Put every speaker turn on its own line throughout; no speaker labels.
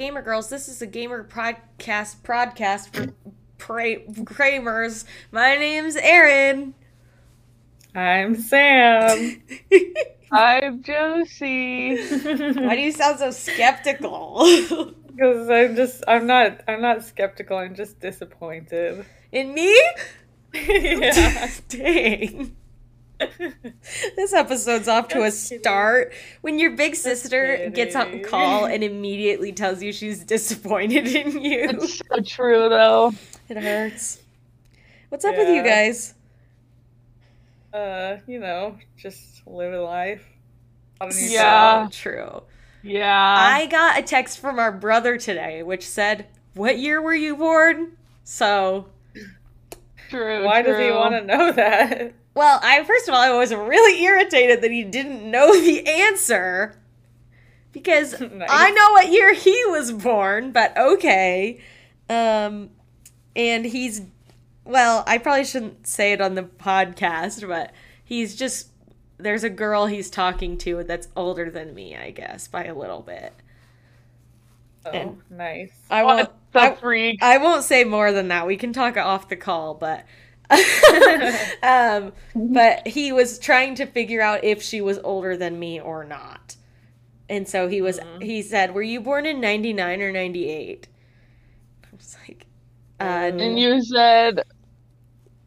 Gamer Girls. This is a gamer podcast podcast for pra- Kramers. My name's Aaron.
I'm Sam.
I'm Josie.
Why do you sound so skeptical?
Because I'm just, I'm not, I'm not skeptical. I'm just disappointed.
In me?
yeah.
Dang. This episode's off to a
kidding.
start when your big sister gets on call and immediately tells you she's disappointed in you.
It's so true, though.
It hurts. What's up with you guys?
Uh, you know, just living life. I don't need
Yeah.
So true.
Yeah.
I got a text from our brother today which said, What year were you born? So,
true.
Why does he want to know that?
Well, I first of all, I was really irritated that he didn't know the answer because
Nice.
I know what year he was born, but okay. Um, and he's, well, I probably shouldn't say it on the podcast, but he's just, there's a girl he's talking to that's older than me, I guess, by a little bit.
Oh,
And-
nice.
I won't, I. I won't say more than that. We can talk off the call, but um, but he was trying to figure out if she was older than me or not. And so he was
Mhm.
he said, "Were you born in 99 or 98?" I was like, uh,
and you said,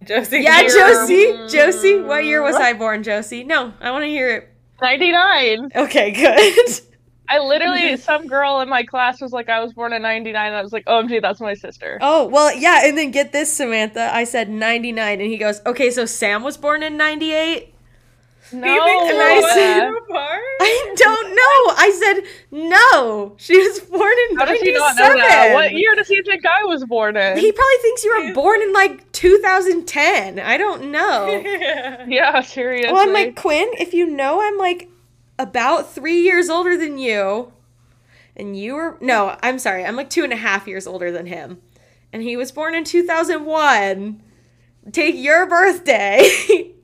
Josie.
yeah,
you're-
Josie, Josie, what year was I born, Josie? No, I want to hear it.
99.
Okay, good.
I literally, some girl in my class was like, I was born in 99. I was like, OMG, that's my sister.
Oh, well, yeah, and then get this, Samantha. I said 99 and he goes, "Okay, so Sam was born in 98?"
No.
Do you
And I said- I don't know. I said no. She was born in
How does he
97.
not know that? What year does he think I was born in?
He probably thinks you were born in like 2010. I don't know.
yeah.
yeah, seriously.
well, I'm like Quinn. If you know, I'm like about three years older than you, and you were no. I'm sorry. I'm like two and a half years older than him, and he was born in 2001. Take your birthday.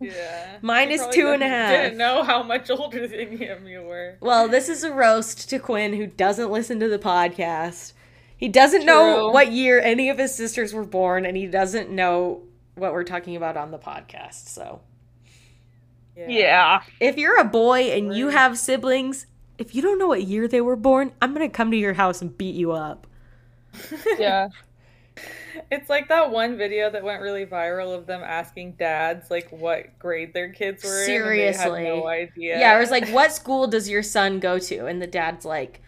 Yeah.
Mine is two and a half.
Didn't know how much older than him you were.
Well, this is a roast to Quinn, who doesn't listen to the podcast. He doesn't know what year any of his sisters were born, and he doesn't know what we're talking about on the podcast. So,
yeah.
if you're a boy and you have siblings, if you don't know what year they were born, I'm gonna come to your house and beat you up.
Yeah.
It's like that one video that went really viral of them asking dads like what grade their kids were in.
Seriously.
And they had no idea.
Yeah, it was like, "What school does your son go to?" And the dad's like,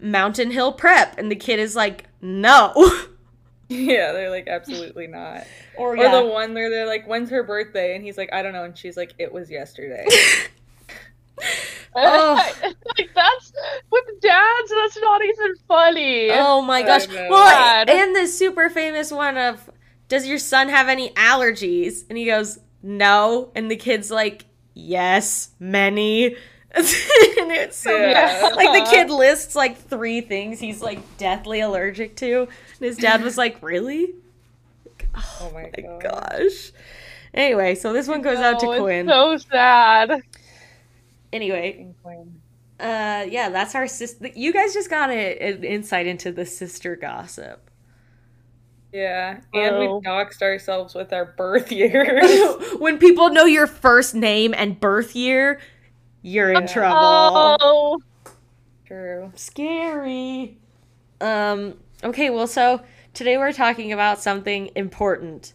"Mountain Hill Prep," and the kid is like, "No."
yeah, they're like absolutely not.
or
Or
yeah.
the one where they're like, "When's her birthday?" And he's like, "I don't know," and she's like, "It was yesterday."
Oh.
like that's with dads. That's not even funny.
Oh my gosh. Well, and the super famous one of does your son have any allergies? And he goes, "No." And the kid's like, "Yes, many." and it's so
Yeah.
like the kid lists like three things he's like deathly allergic to. And his dad was like, "Really?"
oh my
My gosh. Anyway, so this one goes out to Quinn.
So sad.
anyway,
Quinn.
uh yeah, that's our sister. You guys just got a, an insight into the sister gossip.
Yeah, and we
Oh.
doxed ourselves with our birth years.
when people know your first name and birth year, you're in trouble.
Oh.
True.
Scary. Um, okay, well, so today we're talking about something important.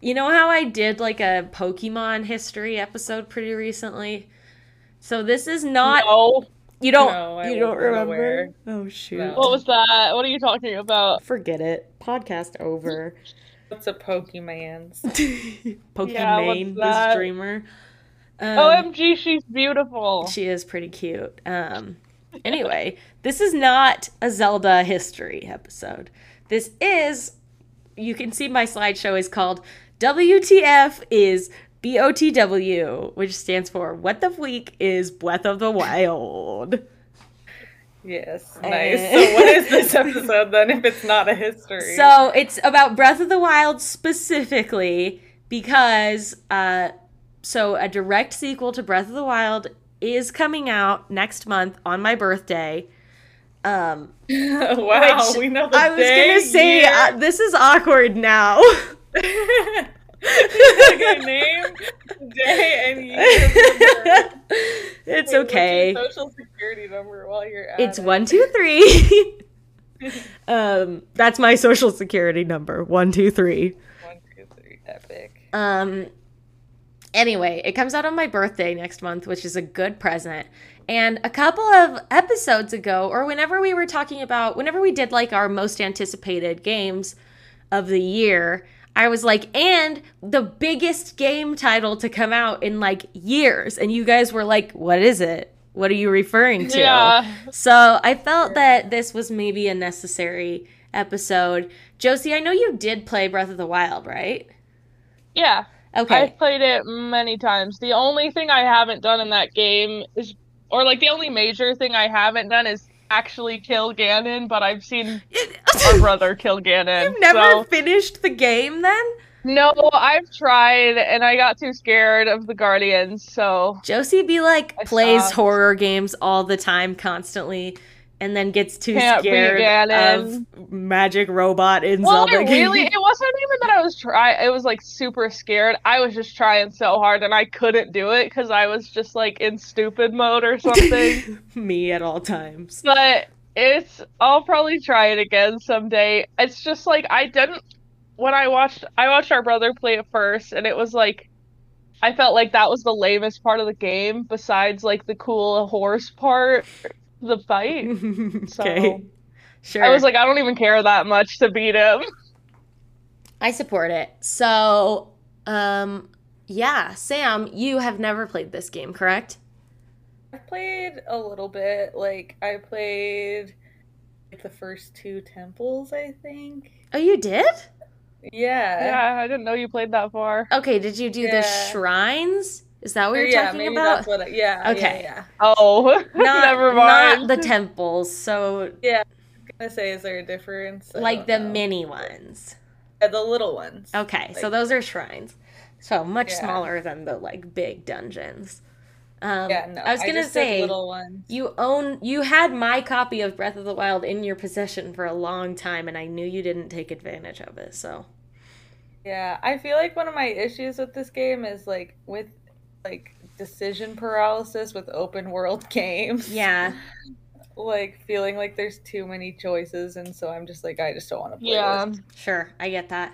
You know how I did like a Pokemon history episode pretty recently? So this is not
No.
you don't
No, I
you don't remember.
aware.
Oh shoot.
No.
What was that? What are you talking about?
Forget it. Podcast over.
What's a Pokemans?
Pokemon,
Yeah, what's
the
that?
streamer. Um,
OMG, she's beautiful.
She is pretty cute. Um, anyway, this is not a Zelda history episode. This is, you can see my slideshow is called WTF is BOTW, which stands for What the Week is Breath of the Wild.
Yes,
Eh.
nice. So what is this episode then if it's not a history?
So it's about Breath of the Wild specifically because uh so a direct sequel to Breath of the Wild is coming out next month on my birthday. Um,
wow, we know the
I was
day,
gonna say uh, this is awkward now.
like a name, day, and year. of your birth.
it's
Wait,
okay.
social security number while you're at
It's
it?
one two three. um, that's my social security number. One two three.
One, two, three. Epic.
Um. Anyway, it comes out on my birthday next month, which is a good present. And a couple of episodes ago, or whenever we were talking about, whenever we did like our most anticipated games of the year, I was like, and the biggest game title to come out in like years. And you guys were like, what is it? What are you referring to?
Yeah.
So I felt that this was maybe a necessary episode. Josie, I know you did play Breath of the Wild, right?
Yeah.
Okay.
I've played it many times. The only thing I haven't done in that game is, or like the only major thing I haven't done is actually kill Ganon, but I've seen our brother kill Ganon.
You've never
so-
finished the game then?
No, I've tried and I got too scared of the Guardians, so
Josie be like
I
plays
stopped.
horror games all the time, constantly, and then gets too
Can't
scared of magic robot in
Well,
Zelda
I really, it wasn't even that I was try. It was like super scared. I was just trying so hard, and I couldn't do it because I was just like in stupid mode or something.
Me at all times.
but it's, I'll probably try it again someday. It's just like I didn't when I watched. I watched our brother play it first, and it was like. I felt like that was the lamest part of the game, besides like the cool horse part, the fight.
okay.
So-
Sure.
I was like, I don't even care that much to beat him.
I support it. So, um, yeah, Sam, you have never played this game, correct?
I've played a little bit. Like I played like the first two temples, I think.
Oh, you did?
Yeah.
Yeah, I didn't know you played that far.
Okay, did you do the shrines? Is that what you're
yeah,
talking
maybe
about?
that's what. I, yeah.
Okay.
Yeah,
Oh,
Not,
never mind.
not the temples. So,
yeah. I'm gonna say, is there a difference? I
like the
know.
mini ones.
Yeah, the little ones.
Okay, so those are shrines. So much
Yeah.
smaller than the like big dungeons. Um,
Yeah, no.
I was gonna
just
say
little ones.
you own you had my copy of Breath of the Wild in your possession for a long time, and I knew you didn't take advantage of it. So
Yeah, I feel like one of my issues with this game is like with like decision paralysis with open world games.
yeah,
Like feeling like there's too many choices and so I'm just like I just don't want to play
Yeah.
this.
sure, I get that.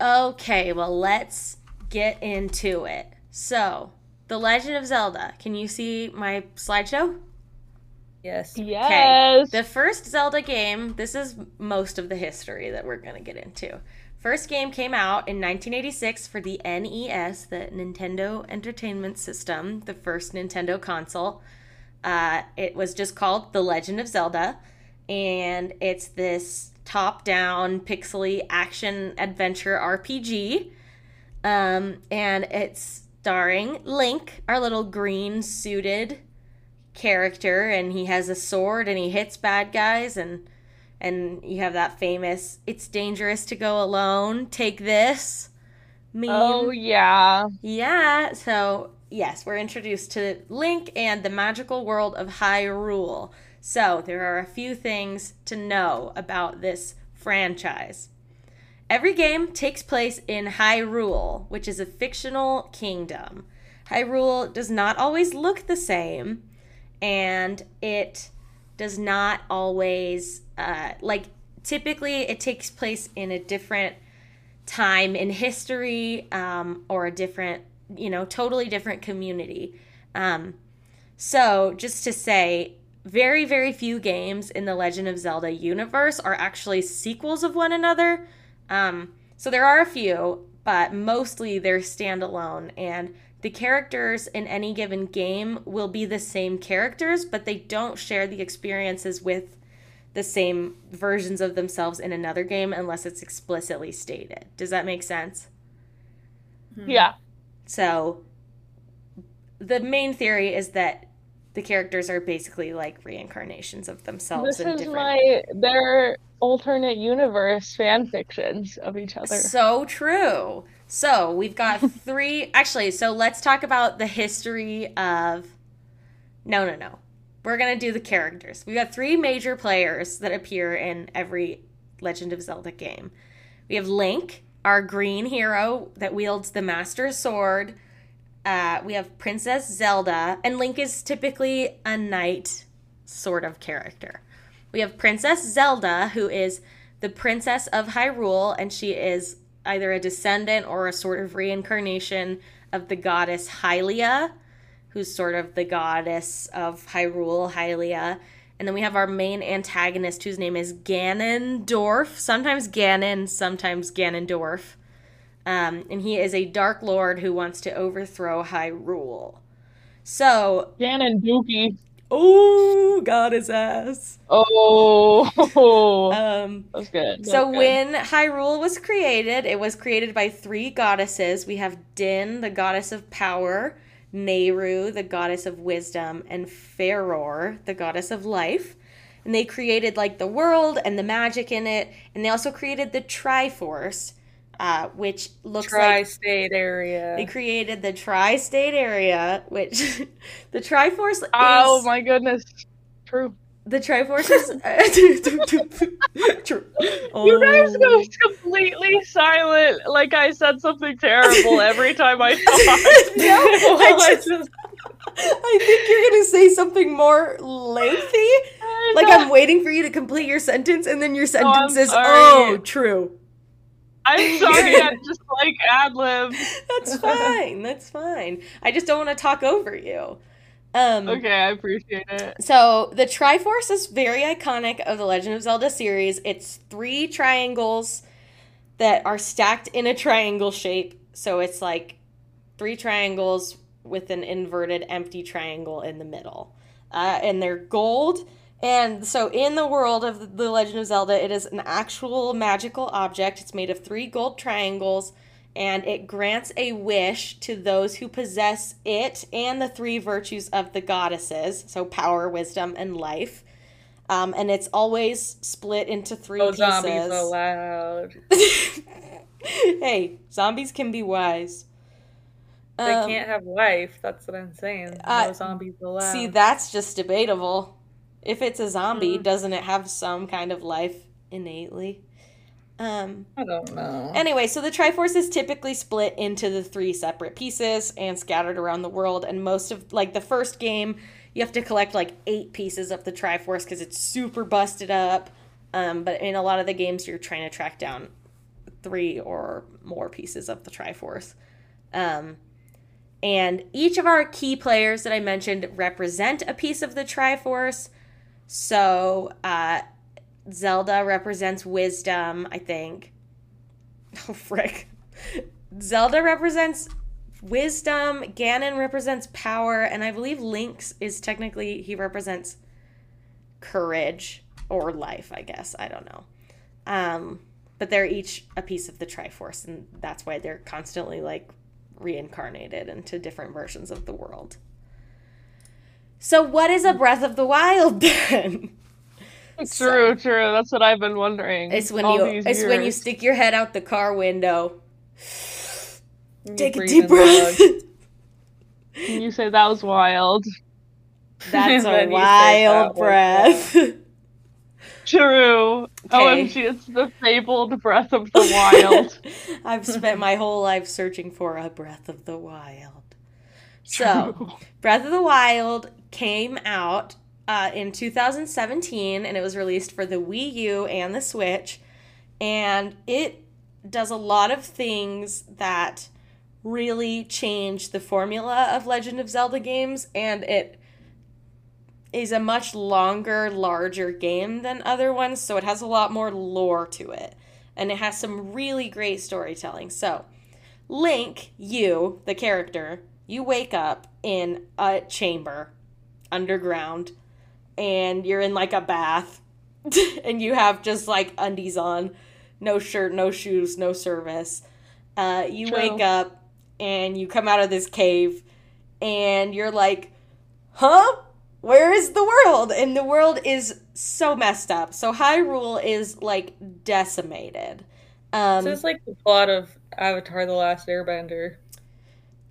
Okay, well let's get into it. So, The Legend of Zelda. Can you see my slideshow?
Yes.
Yes.
The first Zelda game, this is most of the history that we're going to get into. First game came out in 1986 for the NES, the Nintendo Entertainment System, the first Nintendo console. Uh, it was just called The Legend of Zelda, and it's this top down, pixely action adventure RPG. Um, and it's starring Link, our little green suited character and he has a sword and he hits bad guys and and you have that famous it's dangerous to go alone take this meme.
Oh yeah.
yeah so yes we're introduced to link and the magical world of hyrule. So there are a few things to know about this franchise. Every game takes place in hyrule which is a fictional kingdom. Hyrule does not always look the same and it does not always uh, like typically it takes place in a different time in history um, or a different you know totally different community. Um, so just to say very very few games in the legend of zelda universe are actually sequels of one another. Um, so there are a few but mostly they're standalone and the characters in any given game will be the same characters, but they don't share the experiences with the same versions of themselves in another game unless it's explicitly stated. Does that make sense? Hmm.
Yeah.
So the main theory is that the characters are basically like reincarnations of themselves
This
in
is
different
my their alternate universe fan fictions of each other.
So true. So we've got three. Actually, so let's talk about the history of. No, no, no. we're gonna do the characters. We've got three major players that appear in every Legend of Zelda game. We have Link, our green hero that wields the Master Sword. Uh, we have Princess Zelda, and Link is typically a knight sort of character. We have Princess Zelda, who is the princess of Hyrule, and she is either a descendant or a sort of reincarnation of the goddess Hylia, who's sort of the goddess of Hyrule, Hylia. And then we have our main antagonist, whose name is Ganondorf. Sometimes Ganon, sometimes Ganondorf. Um, and he is a Dark Lord who wants to overthrow Hyrule. So,
Ganon Dookie.
Oh, got his ass.
Oh,
Um,
that's good.
so
good.
when Hyrule was created, it was created by three goddesses. We have Din, the goddess of power, Nayru, the goddess of wisdom, and Farore, the goddess of life. And they created like the world and the magic in it, and they also created the Triforce, uh, which looks like
Tri-state area.
they created the tri-state area, which the Triforce is
oh my goodness, true.
the Triforce is True.
You guys
Oh.
go completely silent, like I said something terrible every time I talk.
no, I, just, I think you're gonna say something more lengthy. Like I'm waiting for you to complete your sentence, and then your sentence is,
sorry.
"Oh, true."
I'm sorry, I'm just like ad lib.
That's fine. That's fine. I just don't want to talk over you. Um,
Okay, I appreciate it.
So the Triforce is very iconic of the Legend of Zelda series. It's three triangles that are stacked in a triangle shape. So it's like three triangles with an inverted empty triangle in the middle. Uh, and they're gold. And so in the world of the Legend of Zelda, it is an actual magical object. It's made of three gold triangles and it grants a wish to those who possess it and the three virtues of the goddesses so power wisdom and life um, and it's always split into three
No
pieces
zombies allowed.
hey zombies can be wise
They
Um,
can't have life. That's what I'm saying. No
uh,
zombies allowed.
see that's just debatable if it's a zombie
Mm.
doesn't it have some kind of life innately um
I don't know.
Anyway, so the Triforce is typically split into the three separate pieces and scattered around the world. And most of, like, the first game, you have to collect like eight pieces of the Triforce because it's super busted up. Um, but in a lot of the games, you're trying to track down three or more pieces of the Triforce. Um, and each of our key players that I mentioned represent a piece of the Triforce. So, uh, Zelda represents wisdom, I think. Oh, frick. Zelda represents wisdom, Ganon represents power, and I believe Link's is technically, he represents courage or life, I guess. I don't know. Um, but they're each a piece of the Triforce, and that's why they're constantly like reincarnated into different versions of the world. So, what is a Breath of the Wild then?
True, true. That's what I've been wondering.
It's when you it's when you stick your head out the car window. Take a deep breath.
you say that was wild.
That's a
Then you say
wild
that
breath.
True.
Okay.
OMG, it's the fabled breath of the wild.
I've spent my whole life searching for a breath of the wild. So,
True.
Breath of the Wild came out uh, in 2017 and it was released for the Wii U and the Switch. And it does a lot of things that really change the formula of Legend of Zelda games. And it is a much longer, larger game than other ones. So it has a lot more lore to it. And it has some really great storytelling. So, Link, you, the character, you wake up in a chamber underground and you're in like a bath and you have just like undies on, no shirt, no shoes, no service. Uh, you
True.
wake up and you come out of this cave and you're like, huh? Where is the world? And the world is so messed up. So Hyrule is like decimated. Um,
This is like the plot of Avatar: The Last Airbender.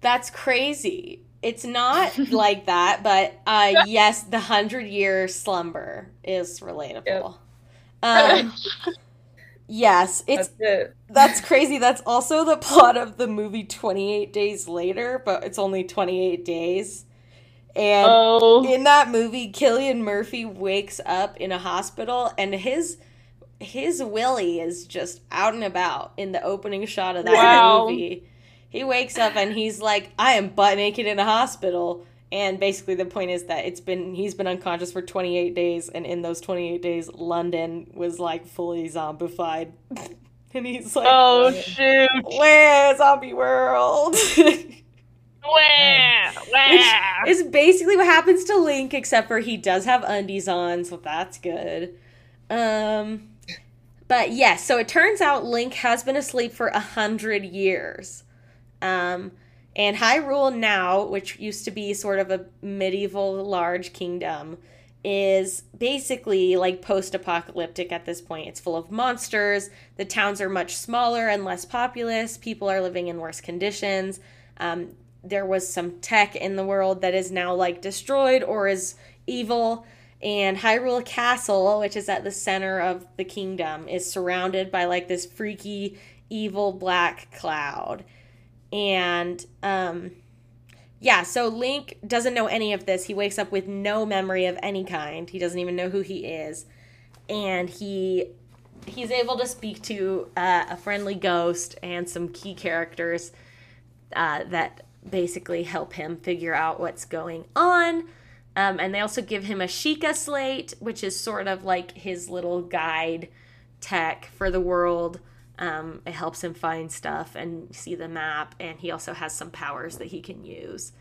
That's crazy. It's not like that, but uh, yes, the hundred year slumber is relatable. Um, yes, it's
That's it.
that's crazy. That's also the plot of the movie Twenty Eight Days Later, but it's only twenty eight days. And
Oh.
in that movie, Cillian Murphy wakes up in a hospital, and his his Willie is just out and about in the opening shot of that
Wow.
movie. He wakes up and he's like, "I am butt naked in a hospital." And basically, the point is that it's been he's been unconscious for 28 days, and in those 28 days, London was like fully zombified, and he's like,
Oh shoot.
"Where zombie world?"
Wah, wah.
It's basically what happens to Link, except for he does have undies on, so that's good. Um, but yes, so it turns out Link has been asleep for a hundred years. Um, and Hyrule now, which used to be sort of a medieval large kingdom, is basically like post apocalyptic at this point. It's full of monsters. The towns are much smaller and less populous. People are living in worse conditions. Um, there was some tech in the world that is now like destroyed or is evil. And Hyrule Castle, which is at the center of the kingdom, is surrounded by like this freaky, evil black cloud. And um, yeah, so Link doesn't know any of this. He wakes up with no memory of any kind. He doesn't even know who he is, and he he's able to speak to uh, a friendly ghost and some key characters uh, that basically help him figure out what's going on. Um, and they also give him a Sheikah slate, which is sort of like his little guide tech for the world. Um, it helps him find stuff and see the map, and he also has some powers that he can use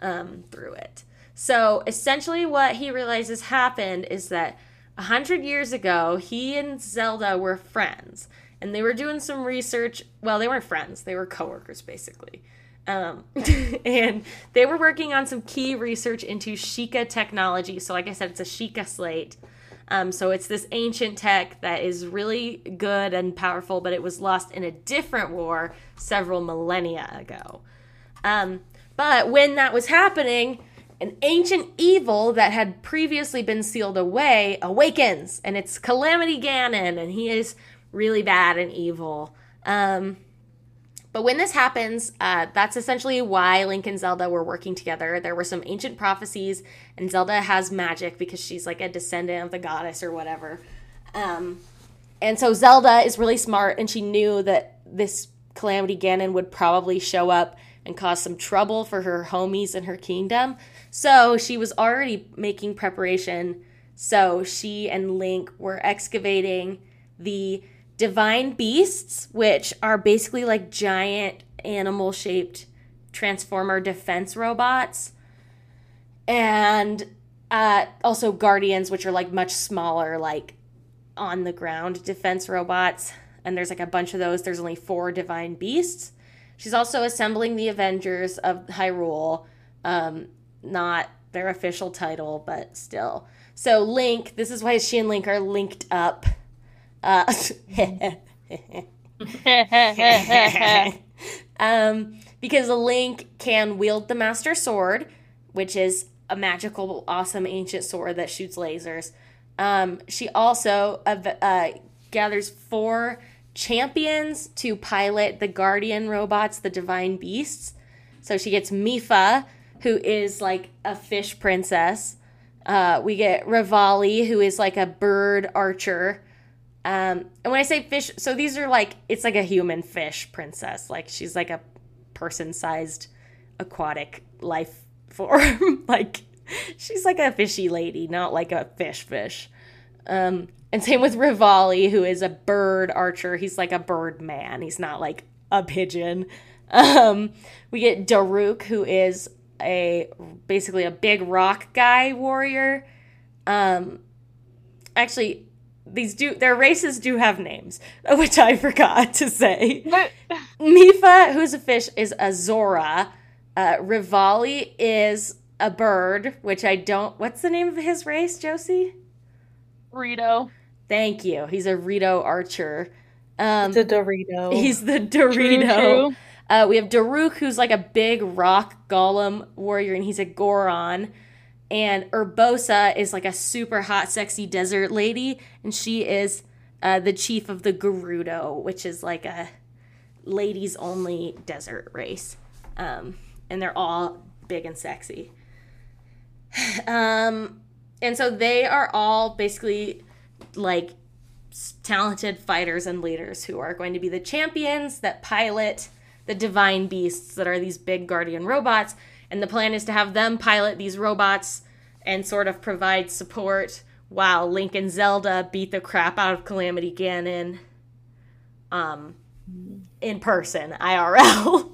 um, through it. So essentially, what he realizes happened is that a hundred years ago, he and Zelda were friends, and they were doing some research. Well, they weren't friends; they were coworkers, basically. Um, and they were working on some key research into Sheikah technology. So, like I said, it's a Sheikah slate. Um, so it's this ancient tech that is really good and powerful, but it was lost in a different war several millennia ago. Um, but when that was happening, an ancient evil that had previously been sealed away awakens, and it's Calamity Ganon, and he is really bad and evil. Um, but when this happens, uh, that's essentially why Link and Zelda were working together. There were some ancient prophecies, and Zelda has magic because she's like a descendant of the goddess or whatever. Um, and so Zelda is really smart, and she knew that this Calamity Ganon would probably show up and cause some trouble for her homies and her kingdom. So she was already making preparation. So she and Link were excavating the divine beasts, which are basically like giant animal shaped transformer defense robots. And uh, also guardians, which are like much smaller, like on the ground defense robots. And there's like a bunch of those. There's only four divine beasts. She's also assembling the Avengers of Hyrule. Um, not their official title, but still. So Link, this is why she and Link are linked up. Uh, um, because Link can wield the Master Sword, which is a magical, awesome ancient sword that shoots lasers. Um, she also uh, gathers four champions to pilot the Guardian robots, the Divine Beasts. So she gets Mipha, who is like a fish princess. Uh, we get Revali, who is like a bird archer. Um, and when I say fish, so these are like, it's like a human fish princess. Like she's like a person sized aquatic life form. like she's like a fishy lady, not like a fish fish. Um, and same with Revali, who is a bird archer. He's like a bird man. He's not like a pigeon. Um, we get Daruk, who is a basically a big rock guy warrior. Um, actually, these do their races do have names, which I forgot to say. Mipha, who's a fish, is a Zora. Uh, Revali is a bird, which I don't. What's the name of his race, Josie?
Rito.
Thank you. He's a Rito archer. Um,
It's a Dorito.
he's the
True,
Dorito.
true.
Uh, we have Daruk, who's like a big rock golem warrior, and he's a Goron. And Urbosa is like a super hot, sexy desert lady, and she is uh, the chief of the Gerudo, which is like a ladies only desert race. Um, and they're all big and sexy. Um, and so they are all basically like talented fighters and leaders who are going to be the champions that pilot the divine beasts that are these big guardian robots. And the plan is to have them pilot these robots and sort of provide support while Link and Zelda beat the crap out of Calamity Ganon um, in person, IRL,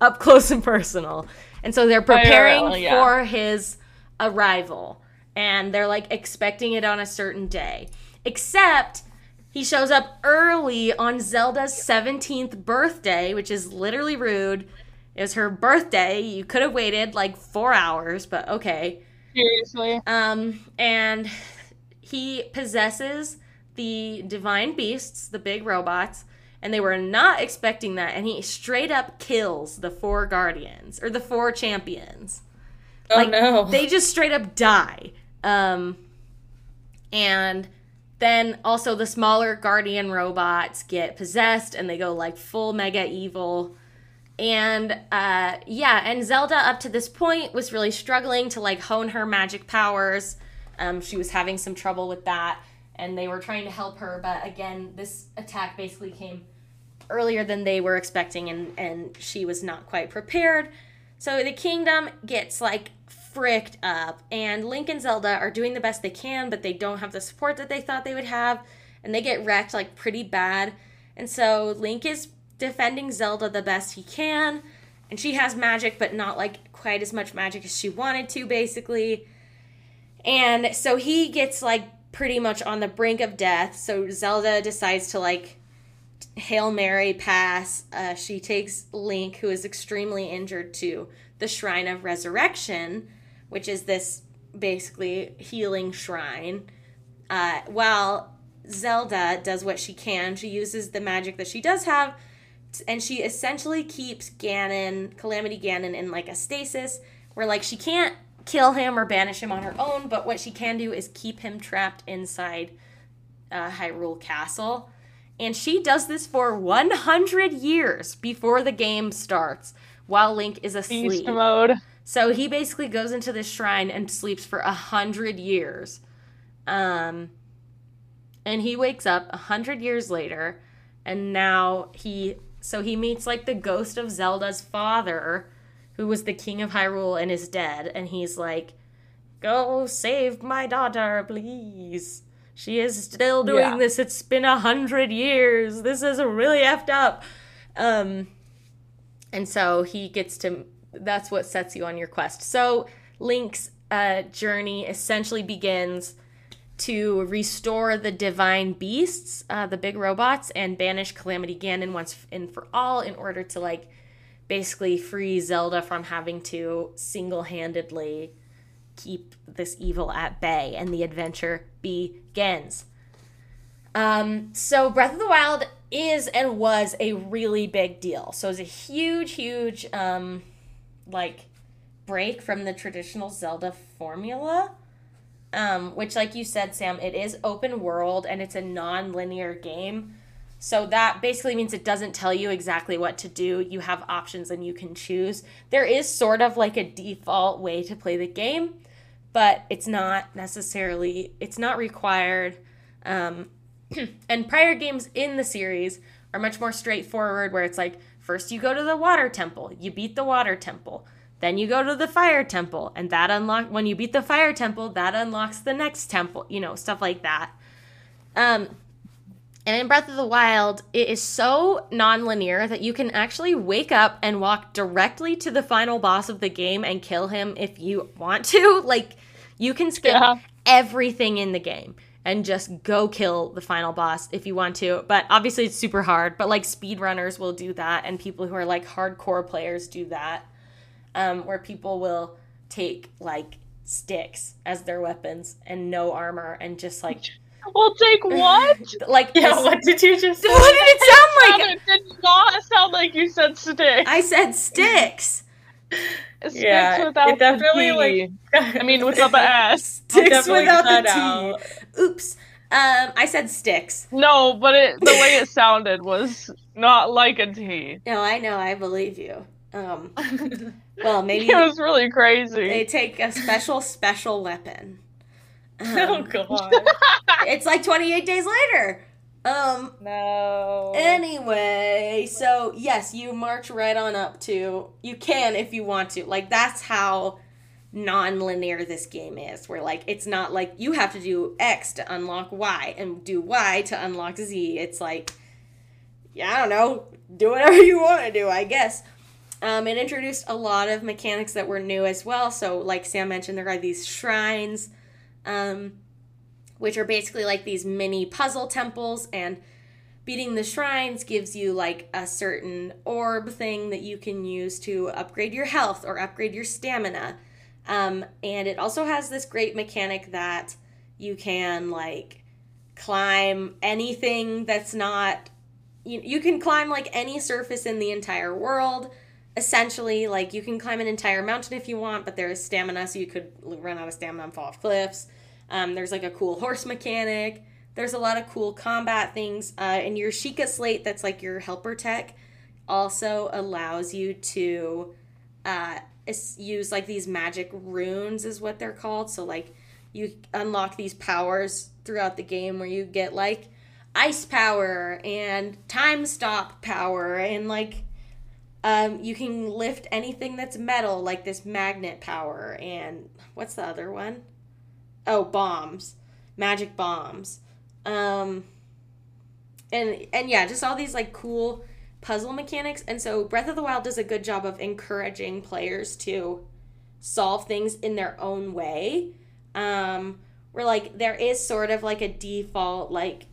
up close and personal. And so they're preparing IRL, yeah. for his arrival. And they're like expecting it on a certain day. Except he shows up early on Zelda's 17th birthday, which is literally rude. It was her birthday. You could have waited like four hours, but okay.
Seriously.
Um, and he possesses the divine beasts, the big robots, and they were not expecting that. And he straight up kills the four guardians or the four champions.
Oh like, no!
They just straight up die. Um, and then also the smaller guardian robots get possessed and they go like full mega evil. And uh yeah, and Zelda up to this point was really struggling to like hone her magic powers. Um she was having some trouble with that and they were trying to help her, but again, this attack basically came earlier than they were expecting and and she was not quite prepared. So the kingdom gets like fricked up. And Link and Zelda are doing the best they can, but they don't have the support that they thought they would have. And they get wrecked like pretty bad. And so Link is defending Zelda the best he can. And she has magic, but not like quite as much magic as she wanted to, basically. And so he gets like pretty much on the brink of death. So Zelda decides to like Hail Mary pass. Uh, she takes Link, who is extremely injured, to the Shrine of Resurrection, which is this basically healing shrine. Uh, while Zelda does what she can, she uses the magic that she does have, and she essentially keeps Ganon, Calamity Ganon, in like a stasis where like she can't kill him or banish him on her own, but what she can do is keep him trapped inside uh, Hyrule Castle. And she does this for 100 years before the game starts while Link is asleep. Beast
mode.
So he basically goes into this shrine and sleeps for a hundred years. Um, and he wakes up a hundred years later, and now he so he meets like the ghost of Zelda's father, who was the king of Hyrule and is dead, and he's like, "Go save my daughter, please." She is still doing yeah. this. It's been a hundred years. This is really effed up. Um, and so he gets to that's what sets you on your quest. So Link's uh, journey essentially begins to restore the divine beasts, uh, the big robots, and banish Calamity Ganon once and for all in order to like basically free Zelda from having to single-handedly keep this evil at bay, and the adventure begins. Um, so Breath of the Wild is and was a really big deal. So it was a huge, huge um, like break from the traditional Zelda formula. Um, which, like you said, Sam, it is open world and it's a non linear game. So that basically means it doesn't tell you exactly what to do. You have options and you can choose. There is sort of like a default way to play the game, but it's not necessarily, it's not required. Um, and prior games in the series are much more straightforward, where it's like, First, you go to the water temple. You beat the water temple. Then you go to the fire temple, and that unlock when you beat the fire temple, that unlocks the next temple. You know, stuff like that. Um, and in Breath of the Wild, it is so non-linear that you can actually wake up and walk directly to the final boss of the game and kill him if you want to. Like, you can skip yeah. everything in the game and just go kill the final boss if you want to. But obviously, it's super hard. But like speedrunners will do that, and people who are like hardcore players do that, um, where people will take like sticks as their weapons and no armor and just like
Well, take what?
Like
Yeah, what did you just say?
What did it sound like?
it did not sound like you said stick.
I said sticks.
Sticks
Yeah,
without
it definitely,
the
like-
I mean, without the S.
Sticks without the T.
out.
Oops. Um, I said sticks.
No, but it, the way it sounded was not like a T.
No, I know. I believe you. Um, well, maybe
It was really crazy.
they take a special, special weapon.
oh
Um,
god.
it's like 28 days later. Um,
No.
Anyway, so yes, you march right on up to. You can if you want to. Like that's how non-linear this game is. Where like it's not like you have to do X to unlock Y and do Y to unlock Z. It's like yeah, I don't know, do whatever you want to do, I guess. Um, it introduced a lot of mechanics that were new as well. So, like Sam mentioned, there are these shrines, um, which are basically like these mini puzzle temples, and beating the shrines gives you like a certain orb thing that you can use to upgrade your health or upgrade your stamina. Um, and it also has this great mechanic that you can like climb anything that's not you, you can climb like any surface in the entire world essentially like you can climb an entire mountain if you want but there's stamina so you could run out of stamina and fall off cliffs um, there's like a cool horse mechanic. There's a lot of cool combat things uh, and your Sheikah slate that's like your helper tech also allows you to uh, use like these magic runes is what they're called. So like you unlock these powers throughout the game where you get like ice power and time stop power and like um, you can lift anything that's metal like this magnet power and what's the other one oh bombs. Magic bombs. Um and and yeah just all these like cool puzzle mechanics. And so breath of the wild does a good job of encouraging players to solve things in their own way. Um where like there is sort of like a default like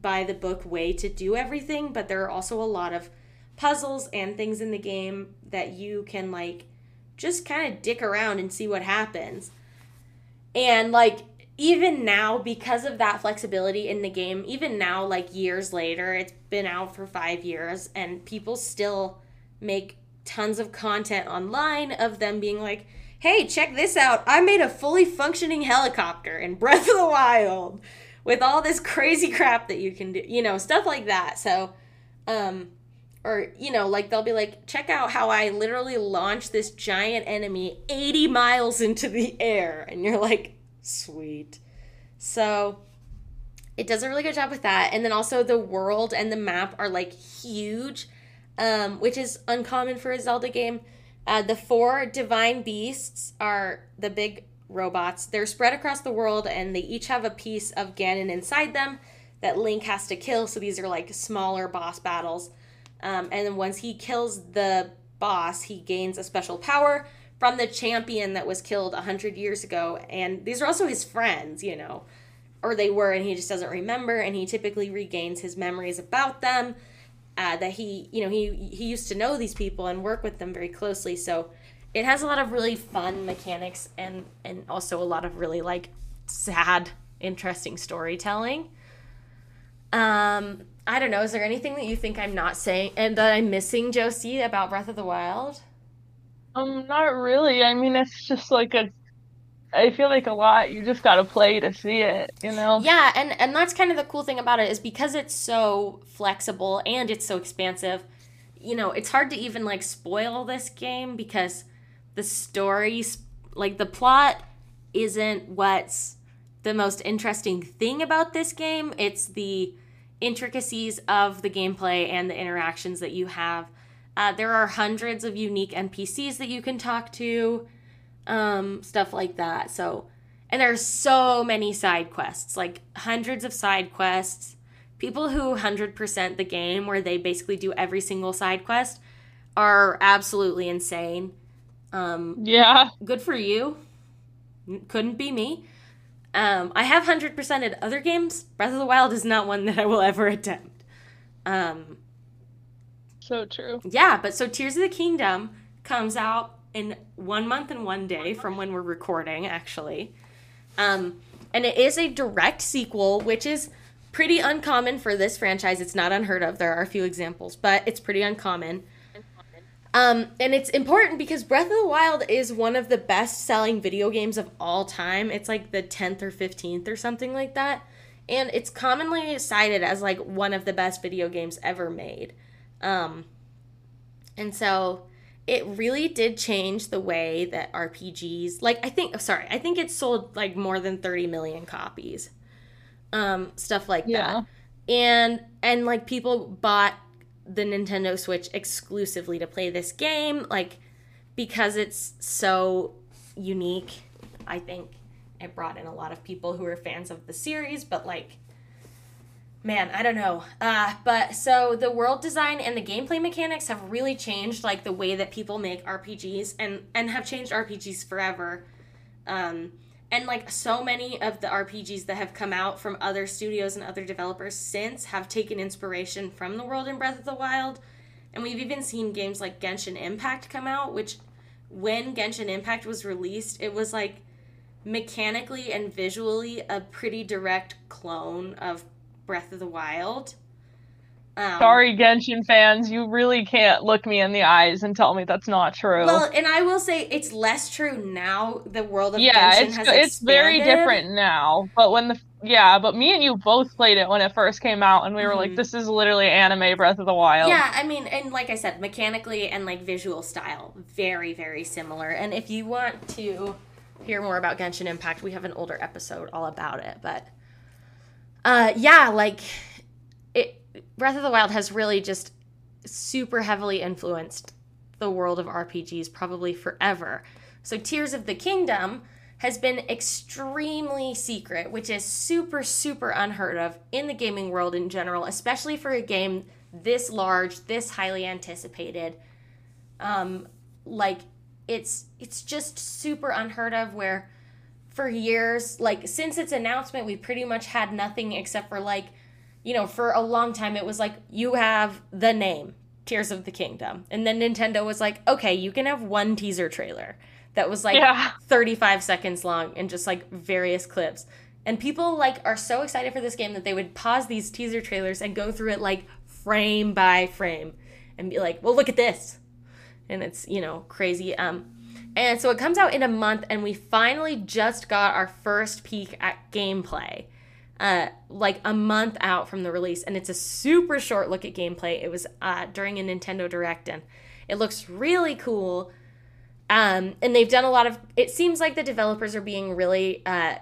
by the book way to do everything but there are also a lot of puzzles and things in the game that you can like just kind of dick around and see what happens and like even now because of that flexibility in the game even now like years later it's been out for 5 years and people still make tons of content online of them being like hey check this out. I made a fully functioning helicopter in breath of the wild with all this crazy crap that you can do you know stuff like that. So um or you know like they'll be like check out how i literally launched this giant enemy 80 miles into the air. And you're like sweet. So it does a really good job with that. And then also the world and the map are like huge um, which is uncommon for a zelda game. Uh, the four divine beasts are the big robots. They're spread across the world and they each have a piece of ganon inside them that link has to kill. So these are like smaller boss battles um, and then once he kills the boss, he gains a special power from the champion that was killed 100 years ago. And these are also his friends, you know, or they were, and he just doesn't remember. And he typically regains his memories about them. Uh, that he, you know, he he used to know these people and work with them very closely. So it has a lot of really fun mechanics and and also a lot of really like sad, interesting storytelling. Um, I don't know. Is there anything that you think I'm not saying and that I'm missing, Josie, about Breath of the Wild?
Um, not really. I mean, it's just like a. I feel like a lot. You just gotta play to see it, you know.
Yeah, and and that's kind of the cool thing about it is because it's so flexible and it's so expansive. You know, it's hard to even like spoil this game because the story, like the plot, isn't what's the most interesting thing about this game. It's the intricacies of the gameplay and the interactions that you have. Uh, there are hundreds of unique NPCs that you can talk to, um, stuff like that. So, and there's so many side quests, like hundreds of side quests. People who 100% the game, where they basically do every single side quest, are absolutely insane. Um,
Yeah.
good for you. Couldn't be me. Um, I have 100%ed other games. Breath of the Wild is not one that I will ever attempt. Um,
So true.
yeah, but so Tears of the Kingdom comes out in one month and one day from when we're recording, actually. Um, and it is a direct sequel, which is pretty uncommon for this franchise. It's not unheard of. There are a few examples, but it's pretty uncommon. Um, and it's important because Breath of the Wild is one of the best selling video games of all time. It's like the 10th or 15th or something like that. And it's commonly cited as like one of the best video games ever made. Um, and so it really did change the way that RPGs, like I think, sorry, I think it sold like more than 30 million copies. Um, stuff like yeah. that. And and like people bought the Nintendo Switch exclusively to play this game, like because it's so unique. I think it brought in a lot of people who are fans of the series, but like man, I don't know. Uh, but so the world design and the gameplay mechanics have really changed, like the way that people make RPGs, and and have changed RPGs forever. Um, and like so many of the RPGs that have come out from other studios and other developers since have taken inspiration from the world in Breath of the Wild. And we've even seen games like Genshin Impact come out, which when Genshin Impact was released, it was like mechanically and visually a pretty direct clone of Breath of the Wild.
Um, Sorry, Genshin fans, you really can't look me in the eyes and tell me that's not true.
Well, and I will say it's less true now. The world of yeah, Genshin
it's
has
it's very different now. But when the yeah, but me and you both played it when it first came out, and we were mm-hmm. like, "This is literally anime Breath of the Wild."
Yeah, I mean, and like I said, mechanically and like visual style, very very similar. And if you want to hear more about Genshin Impact, we have an older episode all about it. But uh, yeah, like it Breath of the Wild has really just super heavily influenced the world of RPGs probably forever. So Tears of the Kingdom has been extremely secret, which is super super unheard of in the gaming world in general, especially for a game this large, this highly anticipated. Um like it's it's just super unheard of where for years like since its announcement we pretty much had nothing except for like you know, for a long time it was like you have the name Tears of the Kingdom. And then Nintendo was like, "Okay, you can have one teaser trailer." That was like yeah. 35 seconds long and just like various clips. And people like are so excited for this game that they would pause these teaser trailers and go through it like frame by frame and be like, "Well, look at this." And it's, you know, crazy um and so it comes out in a month and we finally just got our first peek at gameplay uh, like a month out from the release, and it's a super short look at gameplay. It was uh, during a Nintendo Direct, and it looks really cool. Um, and they've done a lot of. It seems like the developers are being really, uh,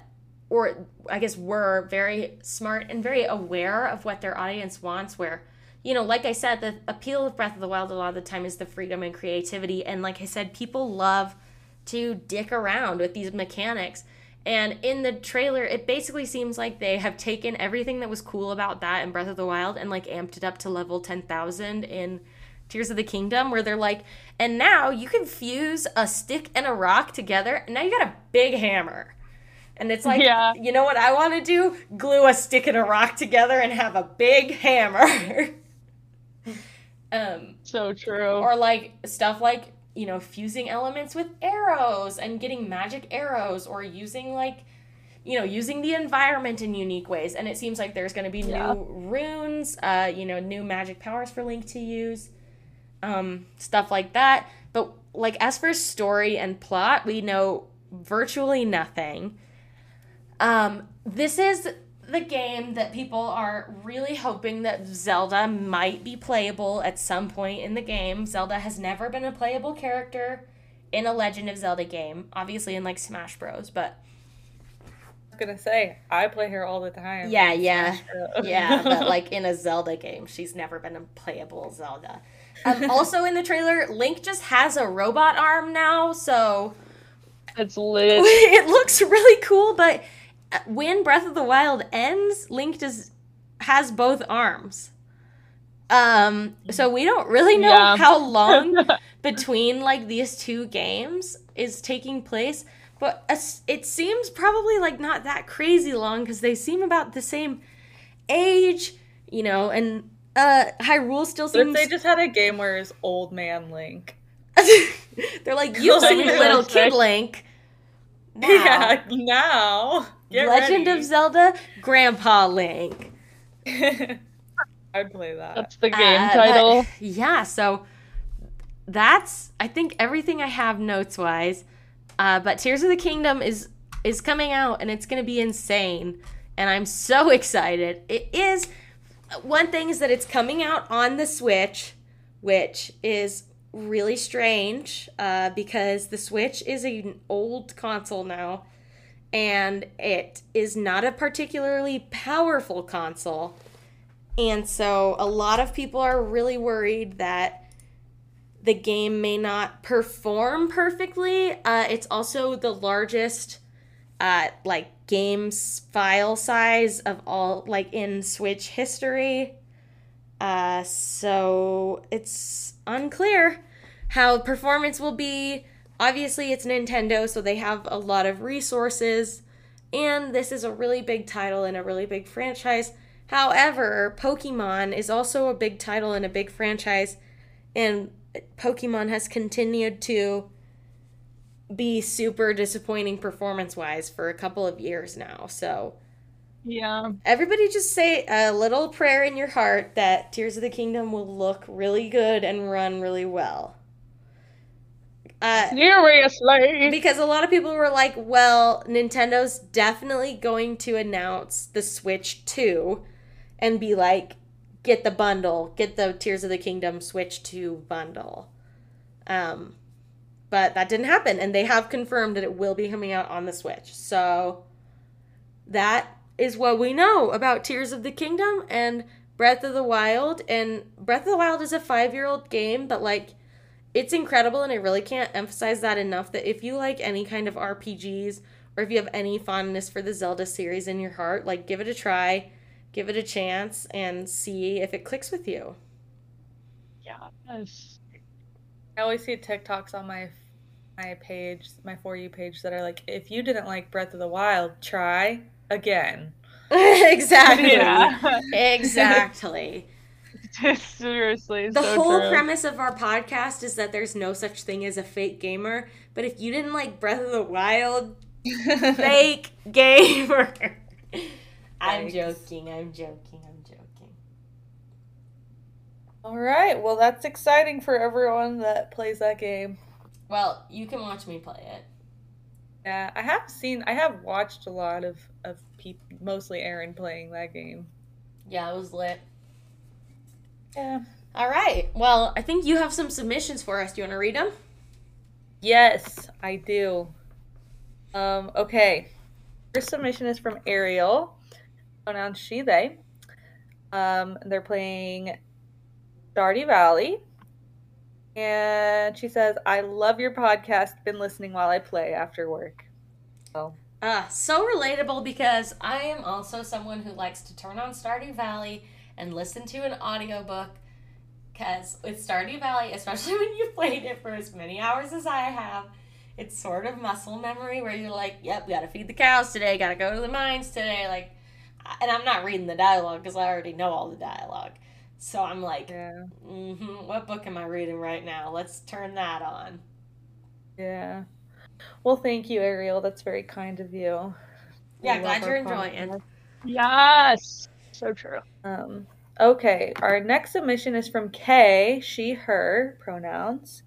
or I guess were very smart and very aware of what their audience wants. Where, you know, like I said, the appeal of Breath of the Wild a lot of the time is the freedom and creativity, and like I said, people love to dick around with these mechanics and in the trailer, it basically seems like they have taken everything that was cool about that in Breath of the Wild and like amped it up to level 10,000 in Tears of the Kingdom, where they're like, and now you can fuse a stick and a rock together, and now you got a big hammer. And it's like, yeah. you know what I want to do? Glue a stick and a rock together and have a big hammer.
um, so true.
Or like stuff like you know, fusing elements with arrows and getting magic arrows or using like you know, using the environment in unique ways. And it seems like there's going to be yeah. new runes, uh, you know, new magic powers for Link to use, um, stuff like that. But like as for story and plot, we know virtually nothing. Um, this is the game that people are really hoping that Zelda might be playable at some point in the game. Zelda has never been a playable character in a Legend of Zelda game, obviously in like Smash Bros, but
I was gonna say I play her all the time.
Yeah, yeah, yeah. But like in a Zelda game, she's never been a playable Zelda. Um, also in the trailer, Link just has a robot arm now, so
it's lit.
It looks really cool, but when Breath of the Wild ends, Link does has both arms. Um, so we don't really know yeah. how long between like these two games is taking place, but it seems probably like not that crazy long because they seem about the same age, you know, and uh Hyrule still seems.
they just had a game where it's old man Link.
They're like, you seem little kid Link.
Now. Yeah, now. Get
Legend
ready.
of Zelda Grandpa Link.
I'd play that.
That's the game
Uh, but-
title.
yeah, so that's I think everything I have notes wise. Uh, but Tears of the Kingdom is is coming out and it's gonna be insane, and I'm so excited. It is one thing is that it's coming out on the Switch, which is really strange uh, because the Switch is an old console now, and it is not a particularly powerful console. And so a lot of people are really worried that the game may not perform perfectly. Uh, it's also the largest, uh, like games file size of all, like in Switch history. Uh, so it's unclear how performance will be. Obviously, it's Nintendo, so they have a lot of resources, and this is a really big title and a really big franchise. However, Pokemon is also a big title and a big franchise, and Pokemon has continued to be super disappointing performance wise for a couple of years now. So,
Yeah.
everybody just say a little prayer in your heart that Tears of the Kingdom will look really good and run really well. Uh,
Seriously.
because a lot of people were like, well, Nintendo's definitely going to announce the Switch 2 and be like, get the bundle, get the Tears of the Kingdom Switch 2 bundle. Um, but that didn't happen, and they have confirmed that it will be coming out on the Switch. So that is what we know about Tears of the Kingdom and Breath of the Wild. And Breath of the Wild is a five year old game, but like, it's incredible and I really can't emphasize that enough that if you like any kind of RPGs or if you have any fondness for the Zelda series in your heart, like give it a try, give it a chance and see if it clicks with you.
Yeah.
I always see TikToks on my my page, my for you page that are like, if you didn't like Breath of the Wild, try again.
exactly. Exactly.
Seriously.
the
so
whole
true.
premise of our podcast is that there's no such thing as a fake gamer, but if you didn't like Breath of the Wild, fake gamer. I'm
Yikes.
joking. I'm joking. I'm joking.
All right, well that's exciting for everyone that plays that game.
Well, you can watch me play it.
Yeah, I have seen, I have watched a lot of of people, mostly Aaron playing that game.
Yeah, it was lit.
Yeah.
All right. Well, I think you have some submissions for us. Do you want to read them?
Yes, I do. Um, okay. First submission is from Ariel. Pronoun she, they. Um, they're playing Stardew Valley. And she says, I love your podcast. Been listening while I play after work. Oh.
Uh, so relatable because I am also someone who likes to turn on Stardew Valley and listen to an audiobook. Because with Stardew Valley, especially when you've played it for as many hours as I have, it's sort of muscle memory where you're like, yep, gotta feed the cows today, gotta go to the mines today. Like, and I'm not reading the dialogue because I already know all the dialogue. So I'm like,
Yeah.
hmm what book am I reading right now? Let's turn that on.
Yeah. Well, thank you, Ariel. That's very kind of you.
Yeah,
We
glad you're enjoying.
podcast.
Yes. So true.
Um, okay, our next submission is from Kay, she, her pronouns.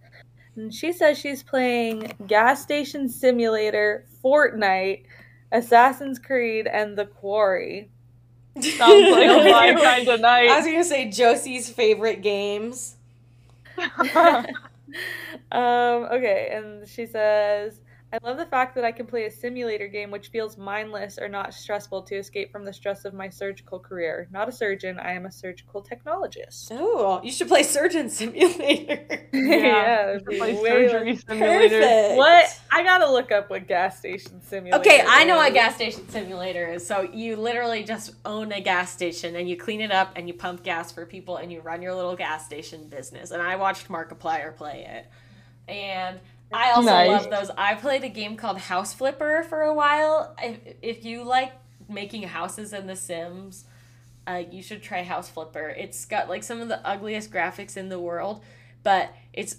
And she says she's playing Gas Station Simulator, Fortnite, Assassin's Creed, and The Quarry.
Sounds like my kind of night.
I was gonna say Josie's favorite games.
um, okay, and she says, I love the fact that I can play a simulator game which feels mindless or not stressful to escape from the stress of my surgical career. Not a surgeon, I am a surgical technologist.
Oh, you should play Surgeon Simulator.
yeah,
You
it'd
play surgery simulator.
Perfect.
What? I gotta look up what gas station simulator.
Okay, I know what gas station simulator is. So you literally just own a gas station and you clean it up and you pump gas for people and you run your little gas station business. And I watched Markiplier play it. And I also
Nice.
love those. I played a game called House Flipper for a while. If, if you like making houses in The Sims, uh, you should try House Flipper. It's got like some of the ugliest graphics in the world, but it's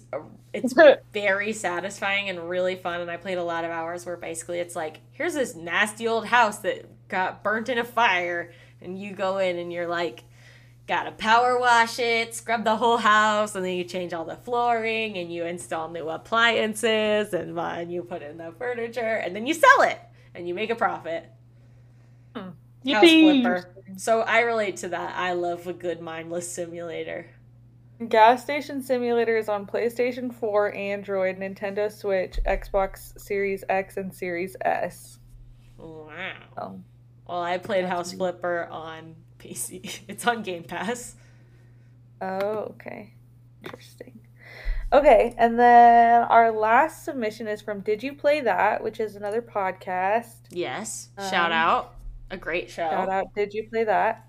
it's very satisfying and really fun. And I played a lot of hours where basically it's like here's this nasty old house that got burnt in a fire, and you go in and you're like gotta power wash it, scrub the whole house, and then you change all the flooring and you install new appliances and, uh, and you put in the furniture and then you sell it and you make a profit.
Hmm.
House flipper. So I relate to that. I love a good mindless simulator.
Gas station simulators on PlayStation 4, Android, Nintendo Switch, Xbox Series X, and Series S.
Wow. Oh. Well, I played House Flipper on PC. It's on Game Pass.
Oh, okay. Interesting. Okay, and then our last submission is from Did You Play That, which is another podcast.
Yes. Um, shout out. A great show.
Shout out. Did You Play That?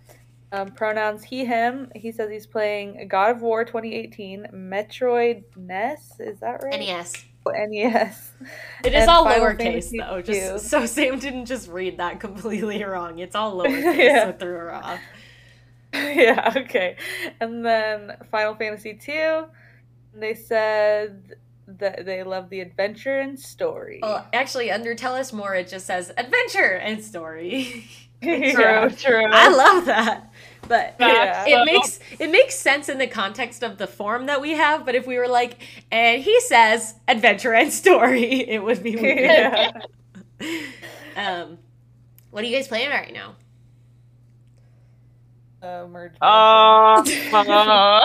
Um, pronouns he, him. He says he's playing God of War 2018, Metroid NES. Is that right?
NES.
NES.
It is all Final lowercase Fantasy though. Just so Sam didn't just read that completely wrong. It's all lowercase, yeah. so threw her off.
yeah. Okay. And then Final Fantasy 2. They said that they love the adventure and story.
Well, actually, under Tell Us More, it just says adventure and story.
True, true.
I love that. But yeah. it makes it makes sense in the context of the form that we have. But if we were like, and he says adventure and story, it would be weird. Yeah. um, what are you guys playing right now?
Uh, merge.
Uh, uh,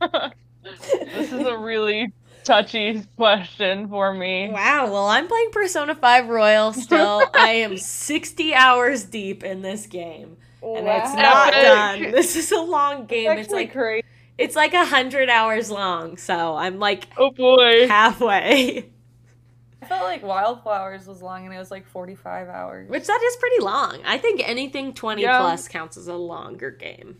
this is a really touchy question for me.
Wow. Well, I'm playing Persona 5 Royal still. I am 60 hours deep in this game. And wow. it's not done. This is a long game. It's like crazy. It's like a hundred hours long, so I'm like
oh boy
halfway.
I felt like Wylde Flowers was long and it was like 45 hours.
Which that is pretty long. I think anything 20 yeah. plus counts as a longer game.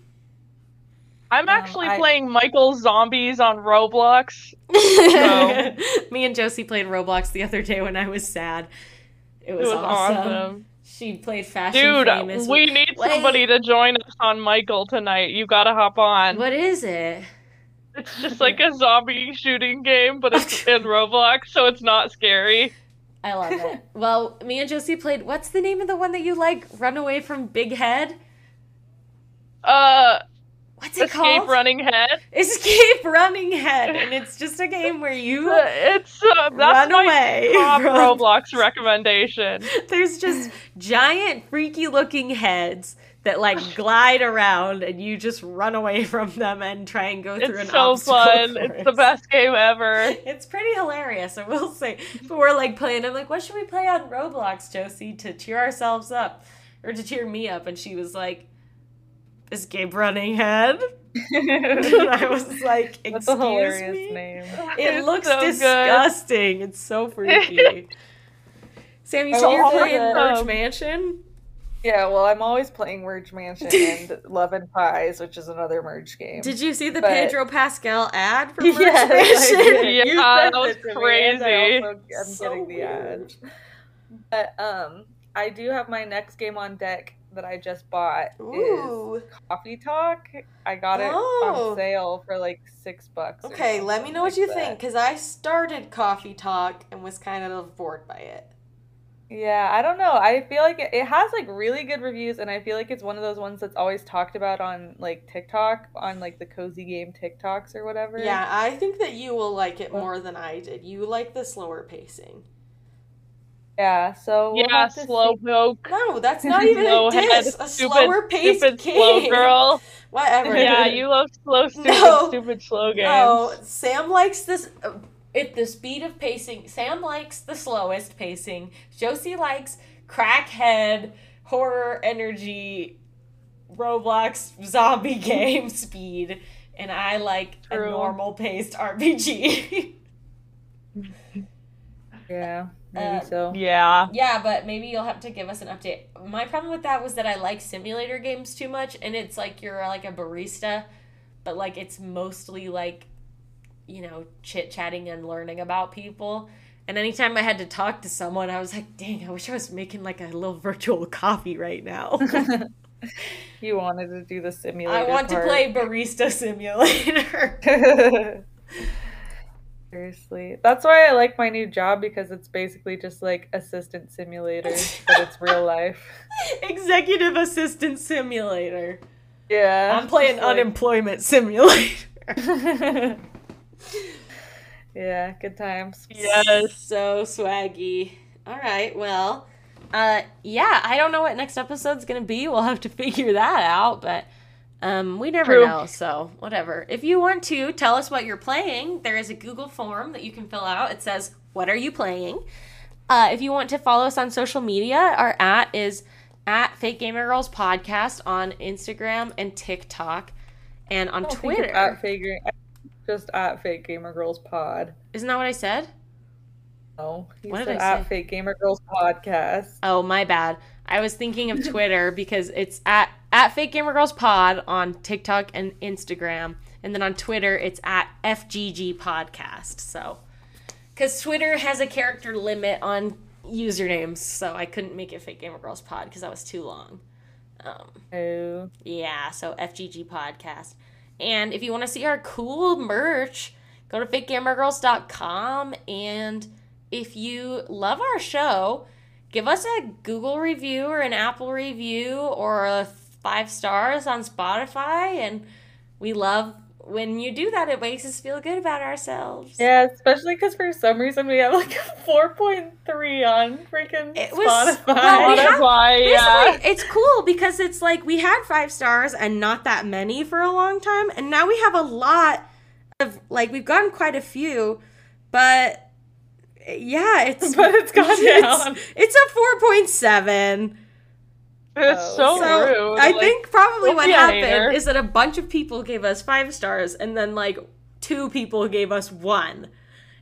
I'm actually um, I... playing Michael Zombies on Roblox. So.
Me and Josie played Roblox the other day when I was sad. It was, it was awesome. awesome. She played Fashion
Dude,
Famous.
we need Wait. somebody to join us on Michael tonight. You gotta hop on.
What is it?
It's just like a zombie shooting game, but it's in Roblox, so it's not scary.
I love it. well, me and Josie played. What's the name of the one that you like? Run away from Big Head.
Uh,
What's it
Escape
called?
Escape Running Head.
Escape Running Head, and it's just a game where you
it's uh, run away. Top from... Roblox recommendation.
There's just giant, freaky looking heads that like glide around, and you just run away from them and try and go through
it's
an
so fun.
Course.
It's the best game ever.
It's pretty hilarious, I will say. But we're like playing. I'm like, what should we play on Roblox, Josie, to cheer ourselves up, or to cheer me up? And she was like Escape Running Head. I was like, excuse That's a hilarious me? name. It it's looks so disgusting. Good. It's so freaky. Sam, you said you're playing Merge um, Mansion?
Yeah, well, I'm always playing Merge Mansion and Love and Pies, which is another Merge game.
Did you see the but... Pedro Pascal ad for Merge yes,
Mansion? Yeah, that was crazy.
Also, I'm so getting the ad. But um, I do have my next game on deck that I just bought Ooh. is Coffee Talk. I got it oh. on sale for like six bucks.
Okay, let me know what you that. think because I started Coffee Talk and was kind of bored by it.
Yeah, I don't know. I feel like it, it has like really good reviews, and I feel like it's one of those ones that's always talked about on like TikTok, on like the cozy game TikToks or whatever.
Yeah, I think that you will like it more than I did. You like the slower pacing.
Yeah, so
we'll yeah, slow poke.
No, that's not even a diss. A stupid, slower paced stupid game. slow
girl.
Whatever.
Yeah, you love slow, stupid, no, stupid slow games. No,
Sam likes this. Uh, at the speed of pacing, Sam likes the slowest pacing. Josie likes crackhead horror energy Roblox zombie game speed, and I like True. a normal paced RPG.
Yeah. Maybe uh, so.
Yeah.
Yeah, but maybe you'll have to give us an update. My problem with that was that I like simulator games too much, and it's like you're like a barista, but like it's mostly like, you know, chit chatting and learning about people. And anytime I had to talk to someone, I was like, dang, I wish I was making like a little virtual coffee right now.
you wanted to do the simulator. I
want part. to play barista simulator.
Seriously. That's why I like my new job because it's basically just like assistant simulator, but it's real life.
Executive Assistant Simulator.
Yeah.
I'm playing
like-
Unemployment Simulator.
yeah, good times.
Yes.
so swaggy. All right, well, uh, yeah, I don't know what next episode's gonna be. We'll have to figure that out, but um, we never
True.
know. So whatever. If you want to tell us what you're playing, there is a Google form that you can fill out. It says, "What are you playing?" Uh, if you want to follow us on social media, our at is at Fake Gamer Girls Podcast on Instagram and TikTok, and on
I don't think it's
Twitter.
At figure, just at Fake Gamer Girls Pod.
Isn't that what I said?
No,
What did
said
I
at
say?
Fake Gamer Girls Podcast.
Oh, my bad. I was thinking of Twitter because it's at at Fake Gamer Girls Pod on TikTok and Instagram, and then on Twitter it's at FGG Podcast. So, because Twitter has a character limit on usernames, so I couldn't make it Fake Gamer Girls Pod because that was too long. Um,
Oh,
yeah, so FGG Podcast. And if you want to see our cool merch, go to fakegamergirls.com. And if you love our show, give us a Google review or an Apple review or a five stars on Spotify. And we love when you do that, it makes us feel good about ourselves.
Yeah, especially because for some reason we have like a 4.3 on freaking
it was,
Spotify.
Well,
Spotify, yeah.
It's cool because it's like we had five stars and not that many for a long time. And now we have a lot of, like, we've gotten quite a few, but yeah, it's.
But it's gone
it's,
down.
It's a
4.7.
That's
so,
so
rude.
I
like,
think probably what happened is that a bunch of people gave us five stars, and then like two people gave us one.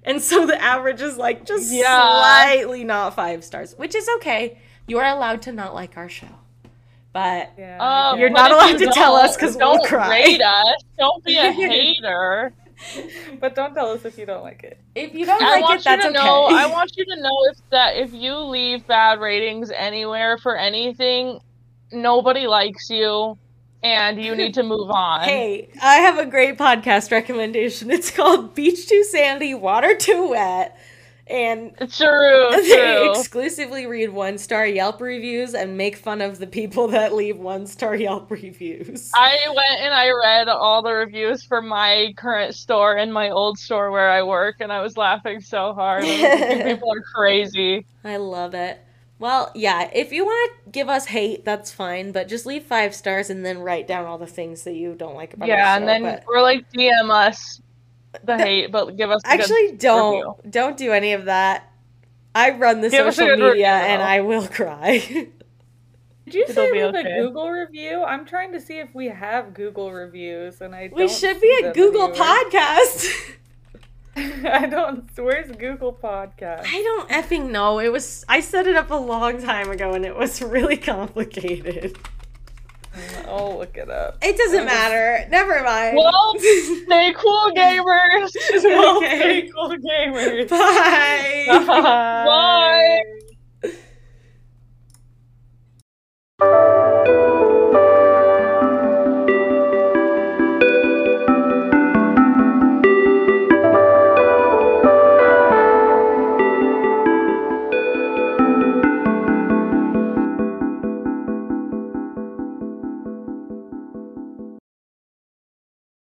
And so the average is like just
yeah.
slightly not five stars, which is okay. You are allowed to not like our show. But
yeah.
um,
you're not allowed to tell us because we'll cry.
Rate us. Don't be a hater
it. But don't tell us if you don't like it.
if you don't
I
like
want
it, that's
to
okay.
know. I want you to know if that if you leave bad ratings anywhere for anything, nobody likes you, and you need to move on.
Hey, I have a great podcast recommendation. It's called Beach Too Sandy, Water Too Wet. And
It's true.
they
true.
exclusively read one star Yelp reviews and make fun of the people that leave one star Yelp reviews.
I went and I read all the reviews for my current store and my old store where I work, and I was laughing so hard. I was like, "You people are crazy.
I love it. Well, yeah, if you want to give us hate, that's fine, but just leave five stars and then write down all the things that you don't like about our
Yeah, and then
but-
we're like DM us the hate, but give us a good
Actually, don't
review.
don't do any of that. I run the
Give
social media,
review.
and I will cry.
Did you
It'll
say
be
leave
okay.
a Google review? I'm trying to see if we have Google reviews, and I
we
don't
should be a Google
anywhere.
podcast.
I don't. Where's Google Podcast?
I don't effing know. It was I set it up a long time ago, and it was really complicated.
I'll look it up.
It doesn't matter. Never mind.
Well, stay cool, gamers.
Well,
Okay.
pretty cool gamers.
Bye.
Bye.